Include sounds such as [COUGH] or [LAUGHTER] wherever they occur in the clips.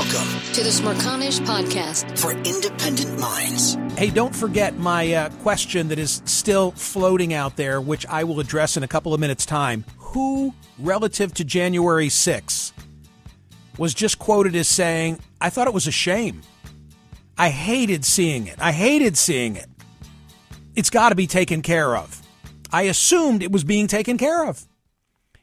Welcome to the Smerconish Podcast for independent minds. Hey, don't forget my uh, question that is still floating out there, which I will address in a couple of minutes' time. Who, relative to January 6th, was just quoted as saying, I thought it was a shame. I hated seeing it. I hated seeing it. It's got to be taken care of. I assumed it was being taken care of.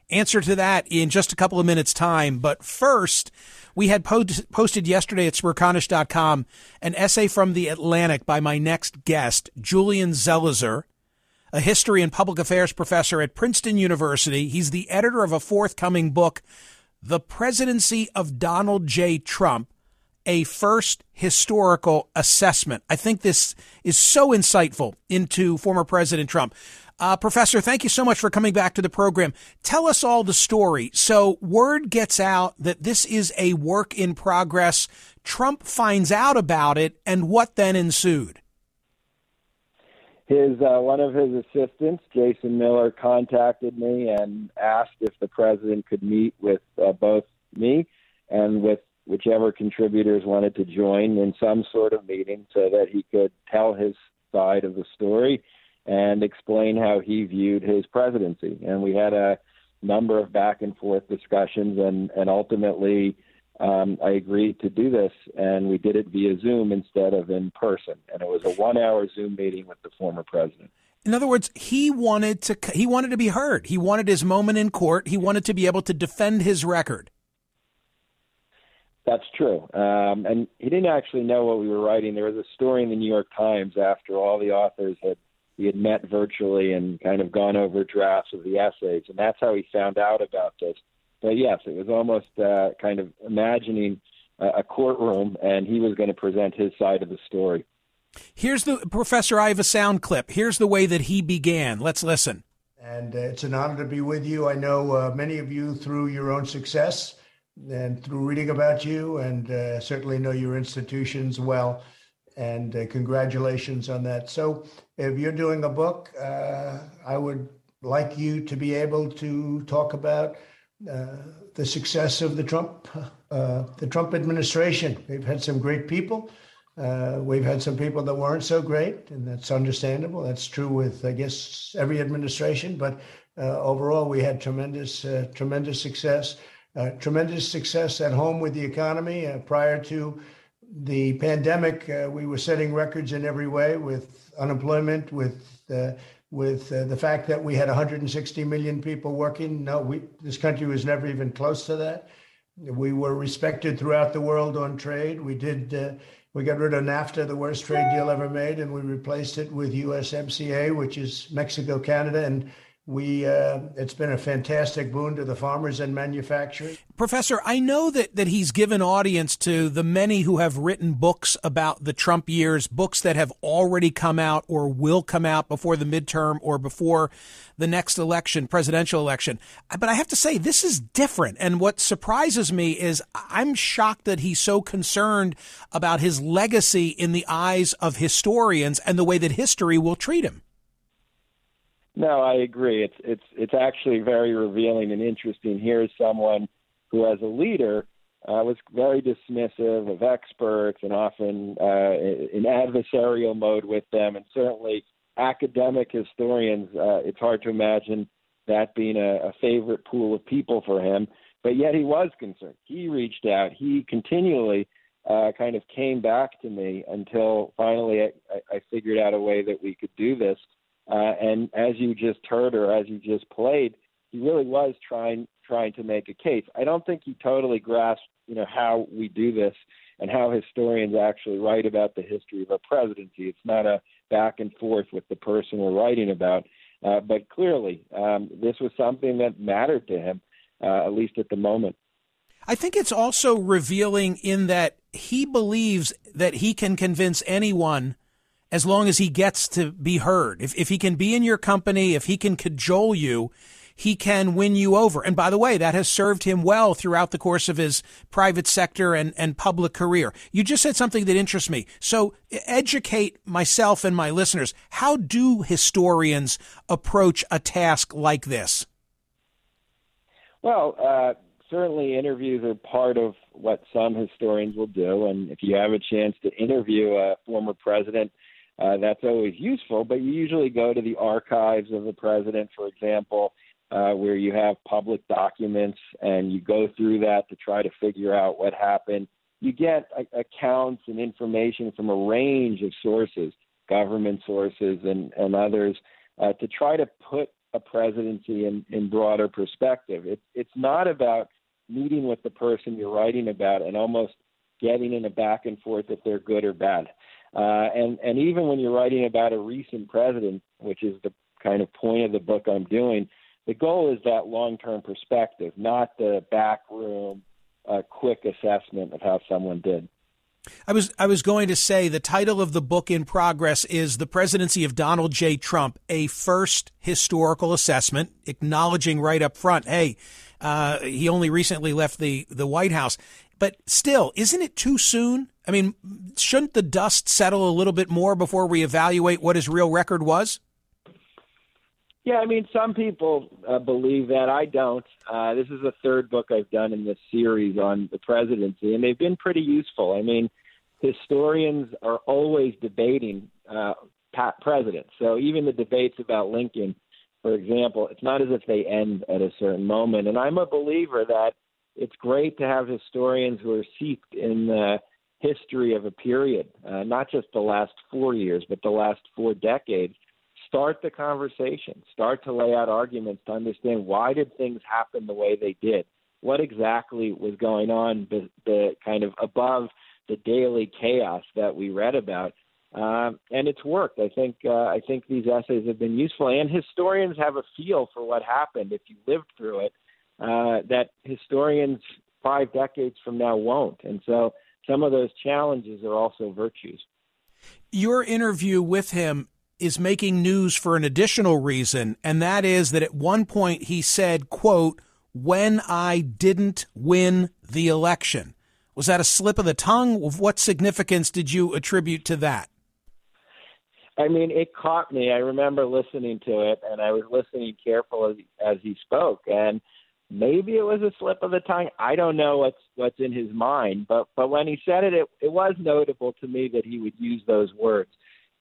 Answer to that in just a couple of minutes' time. But first, we had posted yesterday at smerconish.com an essay from The Atlantic by my next guest, Julian Zelizer, a history and public affairs professor at Princeton University. He's the editor of a forthcoming book, The Presidency of Donald J. Trump, a first historical assessment. I think this is so insightful into former President Trump. Uh, Professor, thank you so much for coming back to the program. Tell us all the story. So, word gets out that this is a work in progress. Trump finds out about it, and what then ensued? His uh, one of his assistants, Jason Miller, contacted me and asked if the president could meet with uh, both me and with whichever contributors wanted to join in some sort of meeting so that he could tell his side of the story and explain how he viewed his presidency. And we had a number of back and forth discussions, and, and ultimately, um, I agreed to do this, and we did it via Zoom instead of in person. And it was a one-hour Zoom meeting with the former president. In other words, he wanted to he wanted to be heard. He wanted his moment in court. He wanted to be able to defend his record. That's true. Um, and he didn't actually know what we were writing. There was a story in the New York Times after all the authors had we had met virtually and kind of gone over drafts of the essays, and that's how he found out about this. But yes, it was almost uh, kind of imagining a courtroom, and he was going to present his side of the story. Here's the professor. I have a sound clip. Here's the way that he began. Let's listen. And uh, it's an honor to be with you. I know uh, many of you through your own success and through reading about you, and uh, certainly know your institutions well and uh, congratulations on that. So, if you're doing a book, uh, I would like you to be able to talk about uh, the success of the Trump, uh, the Trump administration. We've had some great people. Uh, we've had some people that weren't so great, and that's understandable. That's true with, I guess, every administration. But uh, overall, we had tremendous, tremendous success. tremendous success at home with the economy prior to the pandemic, uh, we were setting records in every way with unemployment, with uh, with uh, the fact that we had 160 million people working. No, we, this country was never even close to that. We were respected throughout the world on trade. We did. Uh, we got rid of NAFTA, the worst trade deal ever made, and we replaced it with USMCA, which is Mexico, Canada, and we uh, it's been a fantastic boon to the farmers and manufacturers. Professor, I know that that he's given audience to the many who have written books about the Trump years, books that have already come out or will come out before the midterm or before the next election, presidential election. But I have to say this is different, and what surprises me is I'm shocked that he's so concerned about his legacy in the eyes of historians and the way that history will treat him. No, I agree. It's it's it's actually very revealing and interesting. Here's someone who, as a leader, uh, was very dismissive of experts and often uh, in adversarial mode with them, and certainly academic historians. Uh, it's hard to imagine that being a, a favorite pool of people for him. But yet he was concerned. He reached out. He continually uh, kind of came back to me until finally I, I figured out a way that we could do this. Uh, and as you just heard or as you just played, he really was trying trying to make a case. I don't think he totally grasped, you know, how we do this and how historians actually write about the history of a presidency. It's not a back and forth with the person we're writing about. Uh, but clearly, um, this was something that mattered to him, uh, at least at the moment. I think it's also revealing in that he believes that he can convince anyone as long as he gets to be heard. If, if he can be in your company, if he can cajole you, he can win you over. And by the way, that has served him well throughout the course of his private sector and, and public career. You just said something that interests me. So educate myself and my listeners. How do historians approach a task like this? Well, uh, certainly interviews are part of what some historians will do. And if you have a chance to interview a former president, uh, that's always useful. But you usually go to the archives of the president, for example, uh, where you have public documents and you go through that to try to figure out what happened. You get a- accounts and information from a range of sources, government sources and, and others, uh, to try to put a presidency in, in broader perspective. It, it's not about meeting with the person you're writing about and almost getting in a back and forth if they're good or bad. Uh, and and even when you're writing about a recent president, which is the kind of point of the book I'm doing, the goal is that long-term perspective, not the backroom, uh, quick assessment of how someone did. I was I was going to say the title of the book in progress is The Presidency of Donald J. Trump, a first historical assessment, acknowledging right up front, hey, uh, he only recently left the, the White House. But still, isn't it too soon? I mean, shouldn't the dust settle a little bit more before we evaluate what his real record was? Yeah, I mean, some people uh, believe that. I don't. Uh, this is the third book I've done in this series on the presidency, and they've been pretty useful. I mean, historians are always debating uh, presidents. So even the debates about Lincoln, for example, it's not as if they end at a certain moment. And I'm a believer that it's great to have historians who are steeped in the history of a period, uh, not just the last four years, but the last four decades. Start the conversation. Start to lay out arguments to understand why did things happen the way they did. What exactly was going on, the, the kind of above the daily chaos that we read about. Um, and it's worked. I think uh, I think these essays have been useful, and historians have a feel for what happened if you lived through it uh, that historians five decades from now won't. And so some of those challenges are also virtues. Your interview with him is making news for an additional reason, and that is that at one point he said, quote, when I didn't win the election. Was that a slip of the tongue? What significance did you attribute to that? I mean, it caught me. I remember listening to it, and I was listening carefully as, as he spoke. And maybe it was a slip of the tongue. I don't know what's what's in his mind, but but when he said it, it, it was notable to me that he would use those words.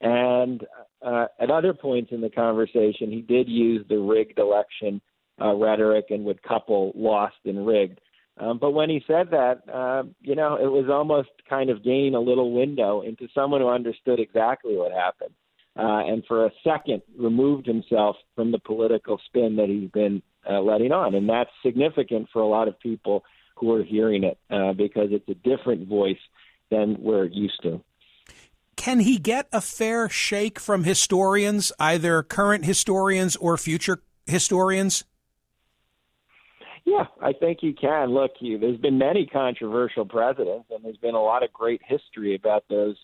And uh, at other points in the conversation, he did use the rigged election uh, rhetoric and would couple lost and rigged. Um, but when he said that, uh, you know, it was almost kind of gaining a little window into someone who understood exactly what happened. Uh, and for a second removed himself from the political spin that he's been uh, letting on. And that's significant for a lot of people who are hearing it uh, because it's a different voice than we're used to. Can he get a fair shake from historians, either current historians or future historians? Yeah, I think you can. Look, you, there's been many controversial presidents, and there's been a lot of great history about those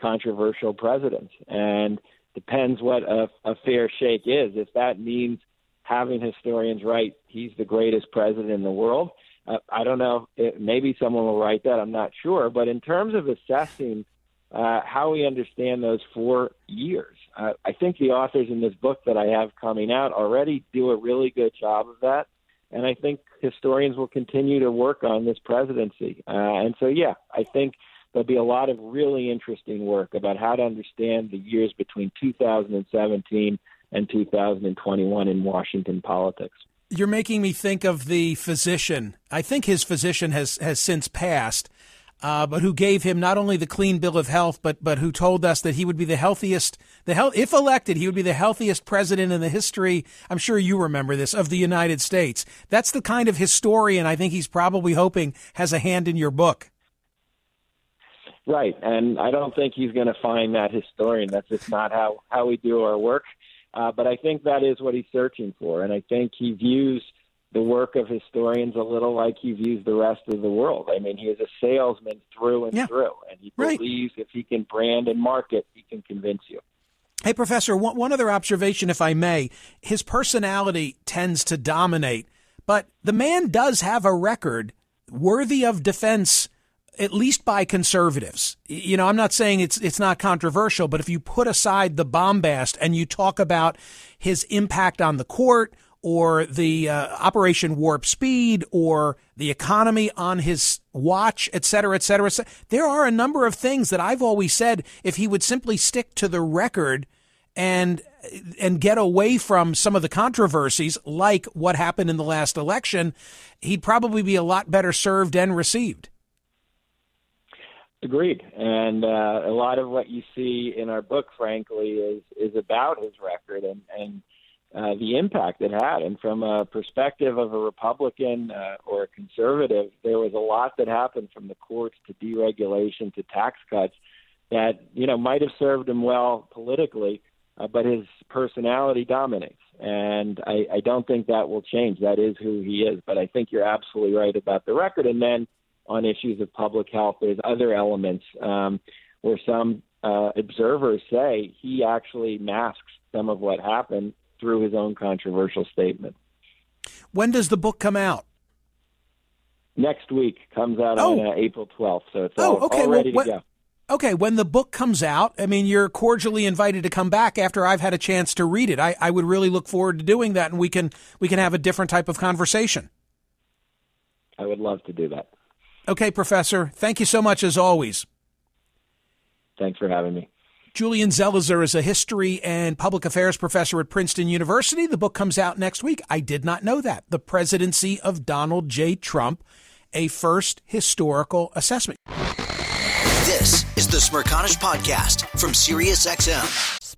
controversial presidents. And depends what a, a fair shake is. If that means having historians write he's the greatest president in the world, uh, I don't know. It, maybe someone will write that. I'm not sure. But in terms of assessing uh, how we understand those four years, uh, I think the authors in this book that I have coming out already do a really good job of that. And I think historians will continue to work on this presidency. Uh, and so, yeah, I think there'll be a lot of really interesting work about how to understand the years between 2017 and 2021 in Washington politics. You're making me think of the physician. I think his physician has, has since passed, uh, but who gave him not only the clean bill of health, but but who told us that he would be the healthiest, the health, if elected, he would be the healthiest president in the history. I'm sure you remember this of the United States. That's the kind of historian I think he's probably hoping has a hand in your book. Right, and I don't think he's going to find that historian. That's just not how how we do our work. Uh, but I think that is what he's searching for, and I think he views the work of historians a little like he views the rest of the world. I mean, he is a salesman through and yeah. through, and he right. believes if he can brand and market, he can convince you. Hey, Professor, one, one other observation, if I may. His personality tends to dominate, but the man does have a record worthy of defense at least by conservatives. You know, I'm not saying it's it's not controversial, but if you put aside the bombast and you talk about his impact on the court or the uh, Operation Warp Speed or the economy on his watch, et cetera, et cetera, et cetera, there are a number of things that I've always said if he would simply stick to the record and and get away from some of the controversies like what happened in the last election, he'd probably be a lot better served and received. Agreed, and uh, a lot of what you see in our book, frankly, is is about his record and and uh, the impact it had. And from a perspective of a Republican uh, or a conservative, there was a lot that happened from the courts to deregulation to tax cuts that you know might have served him well politically, uh, but his personality dominates. And I, I don't think that will change. That is who he is. But I think you're absolutely right about the record. And then on issues of public health. There's other elements um, where some uh, observers say he actually masks some of what happened through his own controversial statement. When does the book come out? Next week comes out oh. on uh, April 12th, so it's oh, all, okay. all ready well, to go. Okay, when the book comes out, I mean, you're cordially invited to come back after I've had a chance to read it. I, I would really look forward to doing that, and we can we can have a different type of conversation. I would love to do that. Okay, Professor, thank you so much as always. Thanks for having me. Julian Zelizer is a history and public affairs professor at Princeton University. The book comes out next week. I did not know that. The Presidency of Donald J. Trump, a first historical assessment. This is the Smerconish Podcast from SiriusXM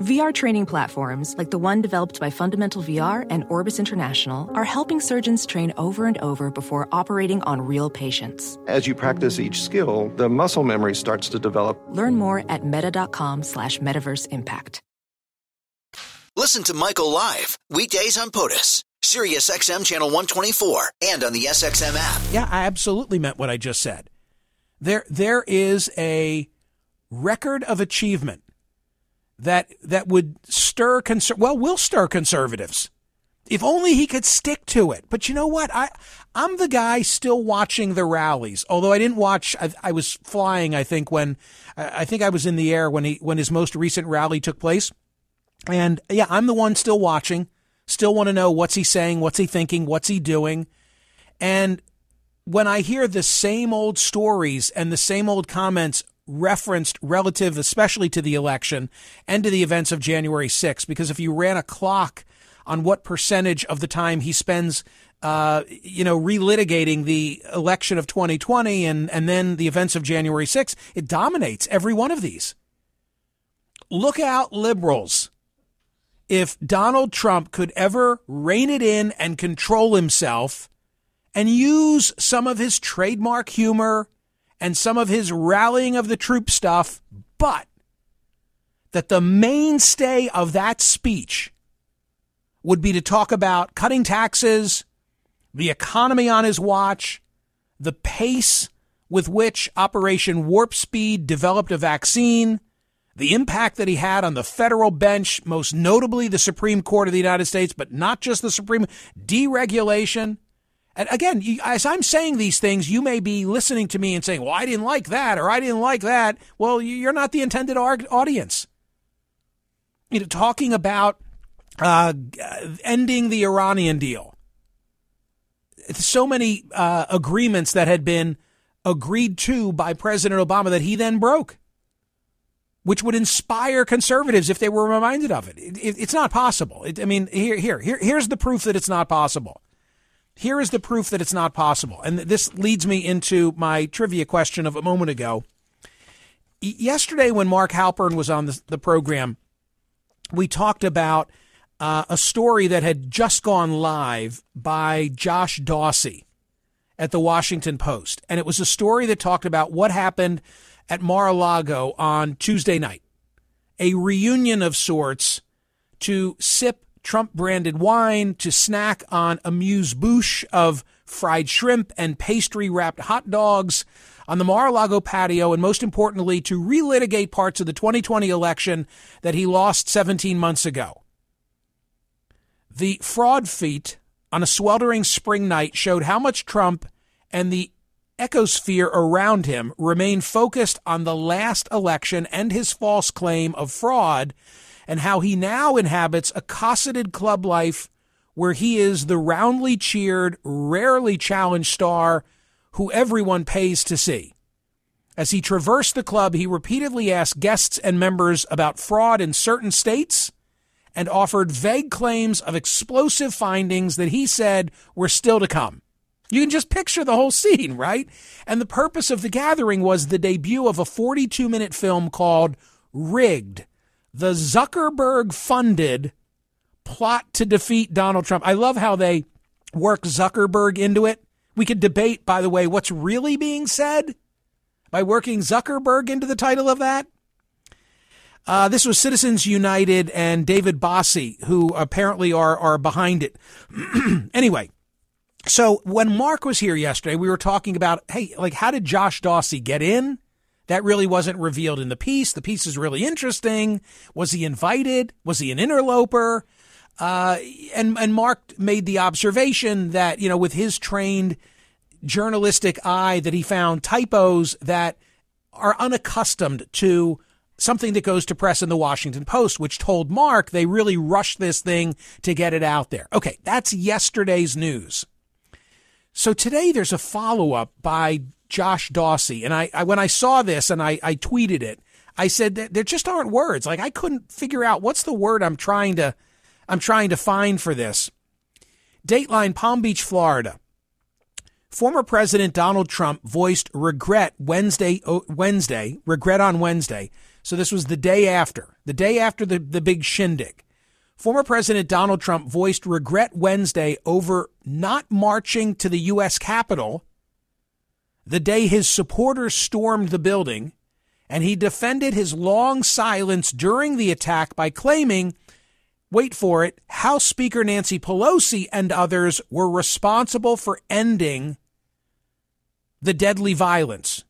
VR training platforms, like the one developed by Fundamental VR and Orbis International, are helping surgeons train over and over before operating on real patients. As you practice each skill, the muscle memory starts to develop. Learn more at meta.com slash metaverse impact. Listen to Michael live weekdays on POTUS, Sirius XM channel 124, and on the SXM app. Yeah, I absolutely meant what I just said. There, there is a record of achievement that that would stir conser- well will stir conservatives. If only he could stick to it. But you know what? I i'm the guy still watching the rallies although i didn't watch i, I was flying i think when i think i was in the air when he when his most recent rally took place. And yeah i'm the one still watching still want to know what's he saying what's he thinking what's he doing. And when i hear the same old stories and the same old comments referenced relative, especially to the election and to the events of January 6th, because if you ran a clock on what percentage of the time he spends, uh, you know, relitigating the election of 2020 and, and then the events of January 6th, it dominates every one of these. Look out, liberals. If Donald Trump could ever rein it in and control himself and use some of his trademark humor and some of his rallying of the troop stuff, but that the mainstay of that speech would be to talk about cutting taxes, the economy on his watch, the pace with which Operation Warp Speed developed a vaccine, the impact that he had on the federal bench, most notably the Supreme Court of the United States, but not just the Supreme, deregulation, and again, as I'm saying these things, you may be listening to me and saying, well, I didn't like that or I didn't like that. Well, you're not the intended audience. You know, talking about uh, ending the Iranian deal. So many uh, agreements that had been agreed to by President Obama that he then broke, which would inspire conservatives if they were reminded of it. it, it it's not possible. It, I mean, here, here, here, here's the proof that it's not possible. Here is the proof that it's not possible. And this leads me into my trivia question of a moment ago. Yesterday, when Mark Halpern was on the, the program, we talked about uh, a story that had just gone live by Josh Dawsey at the Washington Post. And it was a story that talked about what happened at Mar a Lago on Tuesday night. A reunion of sorts to sip Trump branded wine to snack on amuse bouche of fried shrimp and pastry wrapped hot dogs on the Mar a Lago patio, and most importantly, to relitigate parts of the 2020 election that he lost 17 months ago. The fraud feat on a sweltering spring night showed how much Trump and the ecosphere around him remain focused on the last election and his false claim of fraud and how he now inhabits a cosseted club life where he is the roundly cheered, rarely challenged star who everyone pays to see. As he traversed the club, he repeatedly asked guests and members about fraud in certain states and offered vague claims of explosive findings that he said were still to come. You can just picture the whole scene, right? And the purpose of the gathering was the debut of a 42 minute film called Rigged the Zuckerberg funded plot to defeat Donald Trump. I love how they work Zuckerberg into it. We could debate, by the way, what's really being said by working Zuckerberg into the title of that. Uh, this was Citizens United and David Bossie, who apparently are are behind it. [CLEARS THROAT] anyway, so when Mark was here yesterday, we were talking about, hey, like, how did Josh Dawsey get in? That really wasn't revealed in the piece. The piece is really interesting. Was he invited? Was he an interloper? Uh, and and Mark made the observation that you know with his trained journalistic eye that he found typos that are unaccustomed to something that goes to press in the Washington Post, which told Mark they really rushed this thing to get it out there. Okay, that's yesterday's news. So today there's a follow up by Josh Dawsey. And I, I when I saw this and I, I tweeted it, I said that there just aren't words. Like I couldn't figure out what's the word I'm trying to I'm trying to find for this. Dateline Palm Beach, Florida. Former President Donald Trump voiced regret Wednesday oh, Wednesday, regret on Wednesday, So this was the day after, the day after the, the big shindig. Former President Donald Trump voiced regret Wednesday over not marching to the U.S. Capitol the day his supporters stormed the building, and he defended his long silence during the attack by claiming, wait for it, House Speaker Nancy Pelosi and others were responsible for ending the deadly violence.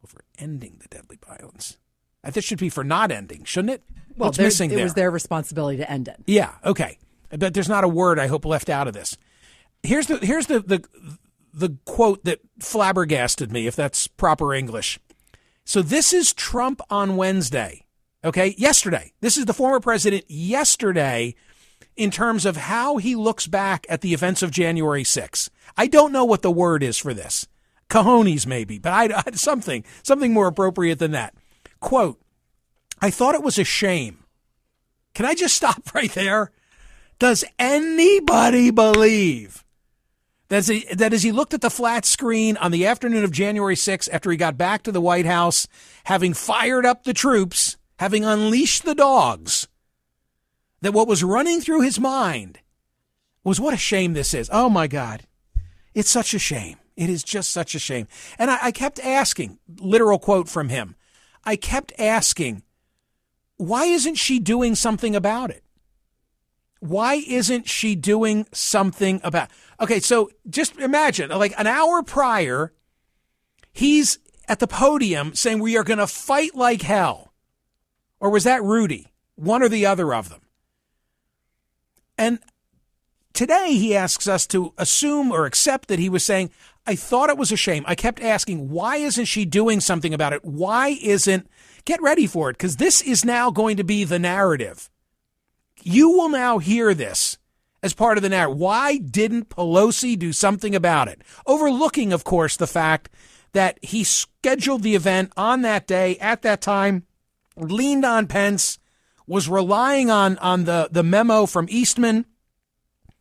Responsible for ending the deadly violence. I think should be for not ending, shouldn't it? Well, What's missing it there? was their responsibility to end it. Yeah, okay. But there's not a word I hope left out of this. Here's the here's the the the quote that flabbergasted me, if that's proper English. So this is Trump on Wednesday. Okay, yesterday. This is the former president yesterday in terms of how he looks back at the events of January 6th. I don't know what the word is for this. Cojones, maybe, but I, I something something more appropriate than that. Quote: I thought it was a shame. Can I just stop [LAUGHS] right there? Does anybody believe that as, he, that as he looked at the flat screen on the afternoon of January 6th, after he got back to the White House, having fired up the troops, having unleashed the dogs, that what was running through his mind was what a shame this is. Oh my God. It's such a shame. It is just such a shame. And I, I kept asking, literal quote from him, I kept asking, why isn't she doing something about it? Why isn't she doing something about Okay, so just imagine like an hour prior, he's at the podium saying we are going to fight like hell. Or was that Rudy? One or the other of them. And today he asks us to assume or accept that he was saying, I thought it was a shame. I kept asking, why isn't she doing something about it? Why isn't, get ready for it, because this is now going to be the narrative. You will now hear this as part of the narrative. Why didn't Pelosi do something about it? Overlooking, of course, the fact that he scheduled the event on that day at that time, leaned on Pence, was relying on, on the, the memo from Eastman,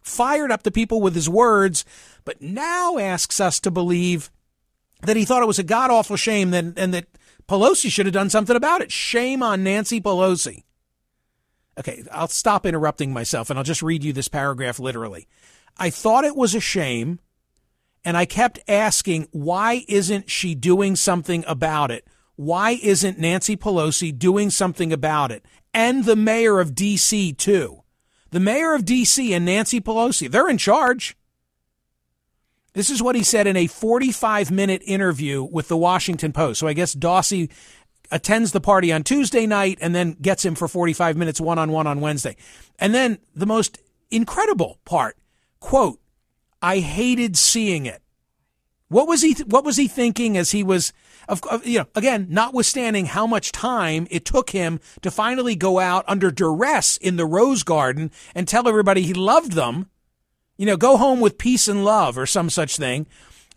fired up the people with his words, but now asks us to believe that he thought it was a god awful shame that, and that Pelosi should have done something about it. Shame on Nancy Pelosi. Okay, I'll stop interrupting myself and I'll just read you this paragraph literally. I thought it was a shame and I kept asking, why isn't she doing something about it? Why isn't Nancy Pelosi doing something about it? And the mayor of D.C., too. The mayor of D.C. and Nancy Pelosi, they're in charge. This is what he said in a 45 minute interview with the Washington Post. So I guess Dawsey attends the party on Tuesday night and then gets him for 45 minutes one on one on Wednesday. And then the most incredible part, quote, I hated seeing it. What was he what was he thinking as he was of you know again notwithstanding how much time it took him to finally go out under duress in the Rose Garden and tell everybody he loved them, you know, go home with peace and love or some such thing.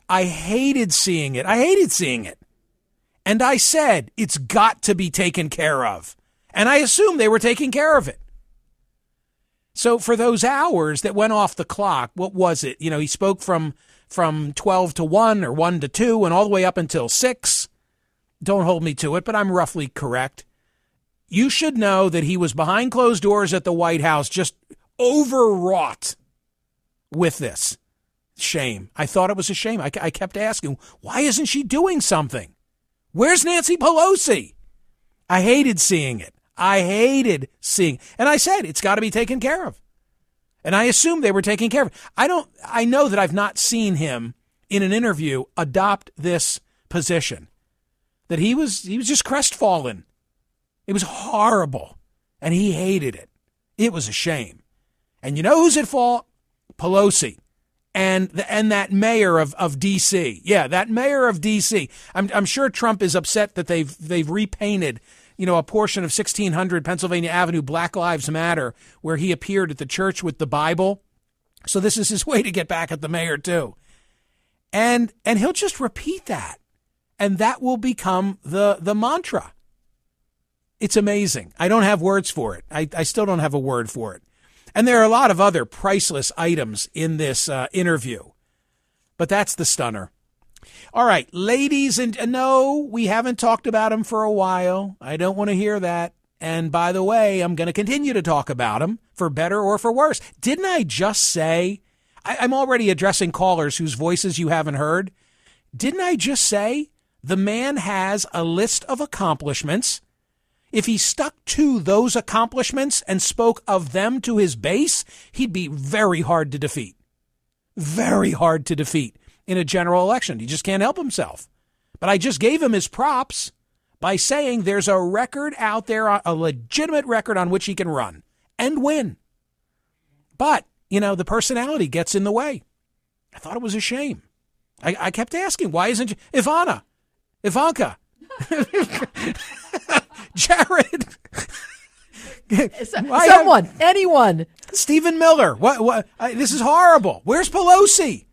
I hated seeing it. I hated seeing it. And I said, it's got to be taken care of. And I assume they were taking care of it. So for those hours that went off the clock, what was it? You know, he spoke from from 12 to 1 or 1 to 2 and all the way up until 6. Don't hold me to it, but I'm roughly correct. You should know that he was behind closed doors at the White House just overwrought with this. Shame. I thought it was a shame. I, I kept asking, why isn't she doing something? Where's Nancy Pelosi? I hated seeing it. I hated seeing, and I said it's got to be taken care of. And I assumed they were taking care of it. I don't, I know that I've not seen him in an interview adopt this position. That he was, he was just crestfallen. It was horrible. And he hated it. It was a shame. And you know who's at fault? Pelosi and the, and that mayor of, of D.C. Yeah, that mayor of D.C. I'm, I'm sure Trump is upset that they've they've repainted you know a portion of 1600 Pennsylvania Avenue Black Lives Matter where he appeared at the church with the Bible. So this is his [LAUGHS] way to get back at the mayor too. And and he'll just repeat that. And that will become the the mantra. It's amazing. I don't have words for it. I, I still don't have a word for it. And there are a lot of other priceless items in this uh, interview. But that's the stunner. All right, ladies and uh, no, we haven't talked about him for a while. I don't want to hear that. And by the way, I'm going to continue to talk about him for better or for worse. Didn't I just say? I, I'm already addressing callers whose voices you haven't heard. Didn't I just say the man has a list of accomplishments? If he stuck to those accomplishments and spoke of them to his base, he'd be very hard to defeat. Very hard to defeat in a general election. He just can't help himself. But I just gave him his props by saying there's a record out there, a legitimate record on which he can run and win. But, you know, the personality gets in the way. I thought it was a shame. I, I kept asking, why isn't you, Ivana, Ivanka, [LAUGHS] Jared, [LAUGHS] someone, anyone, Stephen Miller. What? What? I, this is horrible. Where's Pelosi?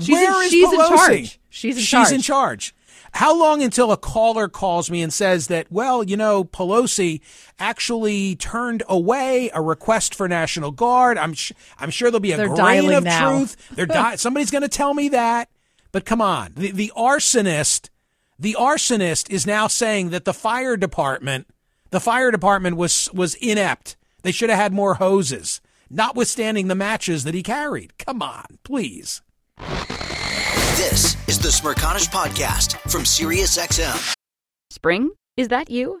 She's Where in, is she's Pelosi? in charge. She's in she's charge. in charge. How long until a caller calls me and says that, well, you know, Pelosi actually turned away a request for National Guard? I'm sh- I'm sure there'll be a They're grain of now. truth. They're di- [LAUGHS] somebody's going to tell me that. But come on, the, the arsonist, the arsonist is now saying that the fire department, the fire department was was inept. They should have had more hoses, notwithstanding the matches that he carried. Come on, please. This is the Smerconish Podcast from SiriusXM. Spring? Is that you?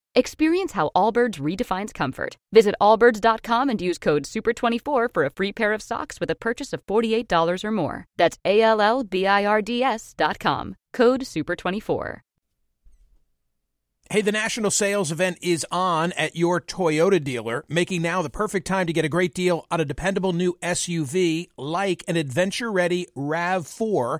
Experience how Allbirds redefines comfort. Visit allbirds.com and use code SUPER24 for a free pair of socks with a purchase of $48 or more. That's A L L B I R D S.com. Code SUPER24. Hey, the national sales event is on at your Toyota dealer, making now the perfect time to get a great deal on a dependable new SUV like an adventure ready RAV4.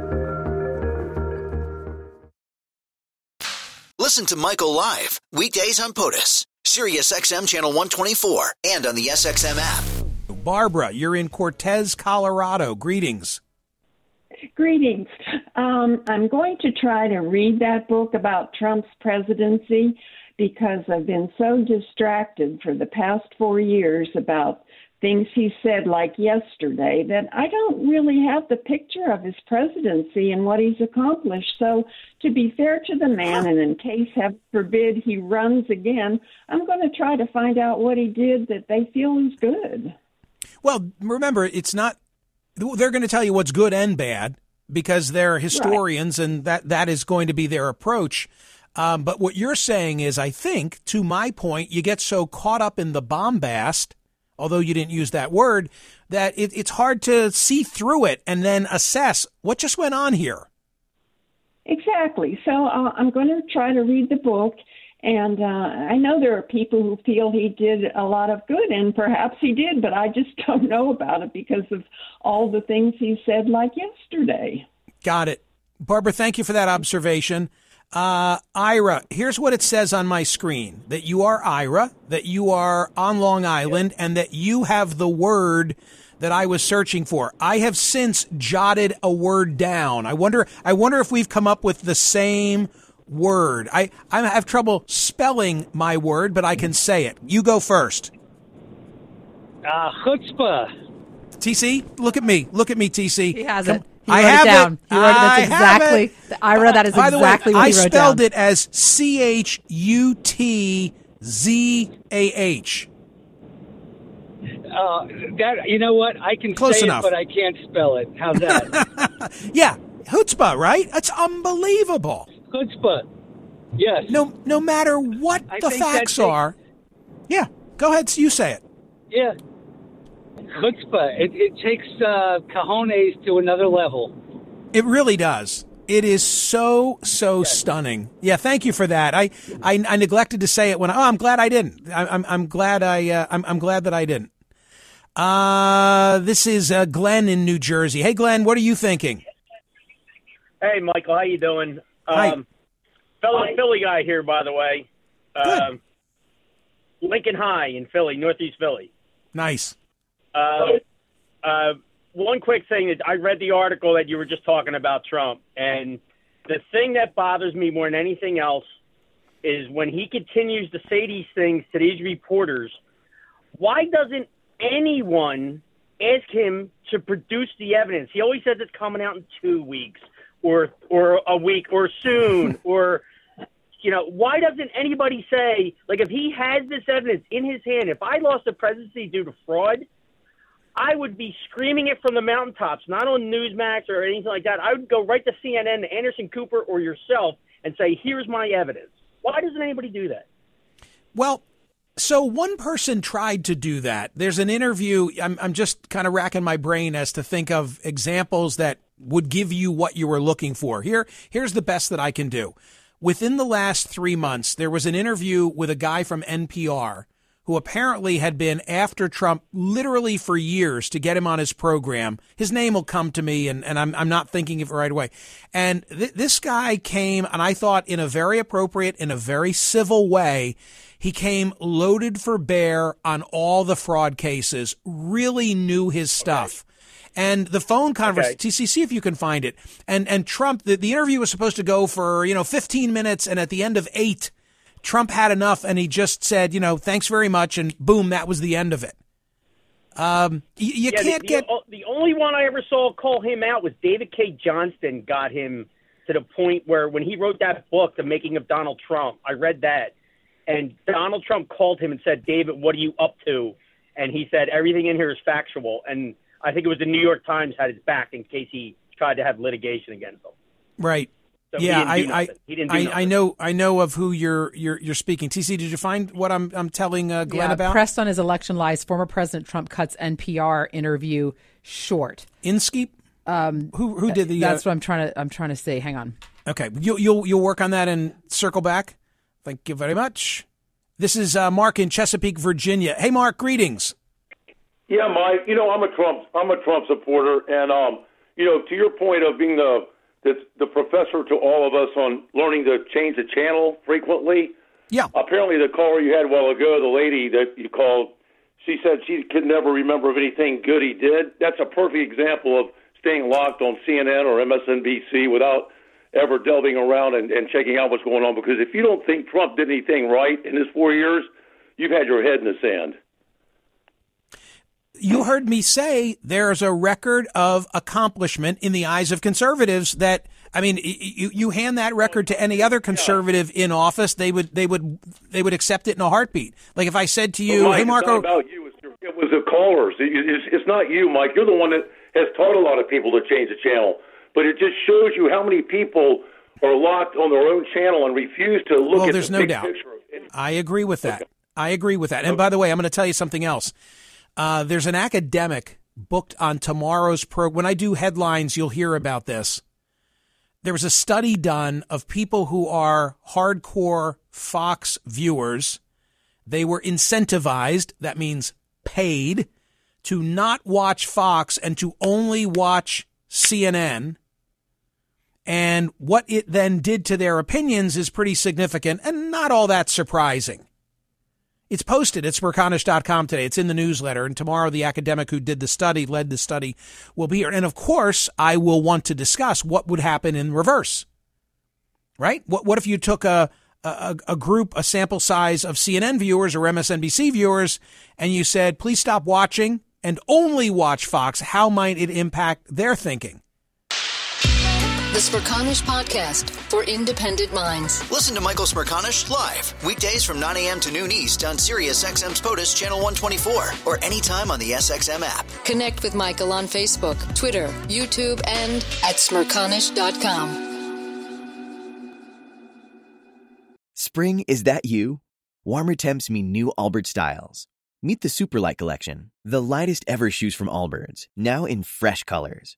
Listen to Michael live weekdays on POTUS, Sirius XM channel 124, and on the SXM app. Barbara, you're in Cortez, Colorado. Greetings. Greetings. Um, I'm going to try to read that book about Trump's presidency because I've been so distracted for the past four years about things he said, like yesterday, that I don't really have the picture of his presidency and what he's accomplished. So, to be fair to the man, and in case, heaven forbid, he runs again, I'm going to try to find out what he did that they feel is good. Well, remember, it's not, they're going to tell you what's good and bad because they're historians right. and that, that is going to be their approach. Um, but what you're saying is, I think, to my point, you get so caught up in the bombast although you didn't use that word, that it, it's hard to see through it and then assess what just went on here. Exactly. So uh, I'm going to try to read the book. And uh, I know there are people who feel he did a lot of good, and perhaps he did, but I just [LAUGHS] don't know about it because of all the things he said, like yesterday. Got it. Barbara, thank you for that observation. Uh, Ira, here's what it says on my screen that you are Ira, that you are on Long Island, and that you have the word that I was searching for. I have since jotted a word down. I wonder, I wonder if we've come up with the same word. I, I have trouble spelling my word, but I can say it. You go first. Uh, chutzpah. TC, look at me. Look at me, TC. He has Come- it. He I wrote have it down. it. He wrote it. That's I have exactly. it. Ira, that is By the exactly way, what I he wrote spelled down. it as C H U T Z A H. Uh, that you know what? I can Close say enough. it, but I can't spell it. How's that? [LAUGHS] Yeah, chutzpah, right? That's unbelievable. chutzpah. Yes. No, no matter what I the facts are. Yeah, go ahead. You say it. Yeah. Chutzpah. It, it takes uh, cojones to another level. It really does. It is so so stunning. Yeah, thank you for that. I, I I neglected to say it when. I, oh, I'm glad I didn't. I, I'm I'm glad I uh, I'm I'm glad that I didn't. Uh, this is uh, Glenn in New Jersey. Hey, Glenn, what are you thinking? Hey, Michael, how you doing? Hi. Um, fellow Philly guy here, by the way. Um, Lincoln High in Philly, Northeast Philly. Nice. Uh, uh, one quick thing is, I read the article that you were just talking about Trump, and the thing that bothers me more than anything else is when he continues to say these things to these reporters. Why doesn't anyone ask him to produce the evidence? He always says it's coming out in two weeks, or or a week, or soon, [LAUGHS] or you know, why doesn't anybody say, like, if he has this evidence in his hand, if I lost the presidency due to fraud, I would be screaming it from the mountaintops, not on Newsmax or anything like that. I would go right to CNN, to Anderson Cooper, or yourself, and say, here's my evidence. Why doesn't anybody do that? Well, so one person tried to do that. There's an interview. I'm, I'm just kind of racking my brain as to think of examples that would give you what you were looking for. Here, here's the best that I can do. Within the last three months, there was an interview with a guy from NPR who apparently had been after Trump literally for years to get him on his program. His name will come to me, and, and I'm, I'm not thinking of it right away. And th- this guy came, and I thought in a very appropriate, in a very civil way, he came loaded for bear on all the fraud cases, really knew his stuff. And the phone conversation, TC, see if you can find it. And and Trump, the, the interview was supposed to go for you know 15 minutes, and at the end of eight, Trump had enough, and he just said, you know, thanks very much, and boom, that was the end of it. Um, you, you Yeah, can't the, get The only one I ever saw call him out was David Cay Johnston got him to the point where when he wrote that book, The Making of Donald Trump, I read that. And Donald Trump called him and said, David, what are you up to? And he said, everything in here is factual. And I think it was the New York Times had his back in case he tried to have litigation against him. right. So he yeah, didn't do I, I. He didn't do I, I know, I know of who you're, you're, you're speaking. TC, did you find what I'm, I'm telling uh, Glenn yeah, about? pressed on his election lies, former President Trump cuts NPR interview short. Inskeep. Um, who who did the? That's uh, what I'm trying to I'm trying to say. Hang on. Okay, you'll you'll you'll work on that and circle back. Thank you very much. This is uh, Mark in Chesapeake, Virginia. Hey, Mark, greetings. Yeah, Mike. You know, I'm a Trump. I'm a Trump supporter, and um, you know, to your point of being the the, the professor to all of us on learning to change the channel frequently. Yeah. Apparently, the caller you had a while ago, the lady that you called, she said she could never remember of anything good he did. That's a perfect example of staying locked on CNN or MSNBC without ever delving around and, and checking out what's going on. Because if you don't think Trump did anything right in his four years, you've had your head in the sand. You heard me say there's a record of accomplishment in the eyes of conservatives that I mean, you you hand that record to any other conservative in office, they would they would they would accept it in a heartbeat. Like if I said to you, Mike, "Hey, it's not Marco, about you. It's your, it was the callers. It- it's, it's not you, Mike. You're the one that has taught a lot of people to change the channel. But it just shows you how many people are locked on their own channel and refuse to look well, at there's the no doubt. picture. I agree with that. I agree with that. And by the way, I'm going to tell you something else. Uh, there's an academic booked on tomorrow's program. When I do headlines, you'll hear about this. There was a study done of people who are hardcore Fox viewers. They were incentivized, that means paid, to not watch Fox and to only watch CNN. And what it then did to their opinions is pretty significant and not all that surprising. It's posted at smerconish.com today. It's in the newsletter. And tomorrow, the academic who did the study, led the study, will be here. And of course, I will want to discuss what would happen in reverse. Right? What, what if you took a, a, a group, a sample size of CNN viewers or MSNBC viewers, and you said, please stop watching and only watch Fox? How might it impact their thinking? The Smerconish Podcast for independent minds. Listen to Michael Smerconish live weekdays from 9 a.m. to noon East on Sirius XM's POTUS Channel 124 or anytime on the SXM app. Connect with Michael on Facebook, Twitter, YouTube, and at smerconish.com. Spring, is that you? Warmer temps mean new Allbirds styles. Meet the Superlight Collection, the lightest ever shoes from Allbirds, now in fresh colors.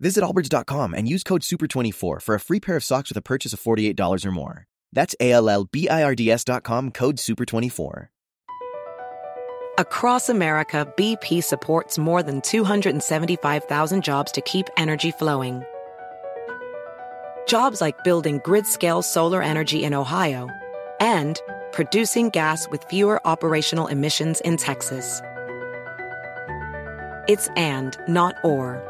Visit Allbirds.com and use code SUPER24 for a free pair of socks with a purchase of $48 or more. That's A L L B I R D S.com code SUPER24. Across America, BP supports more than 275,000 jobs to keep energy flowing. Jobs like building grid scale solar energy in Ohio and producing gas with fewer operational emissions in Texas. It's and, not or.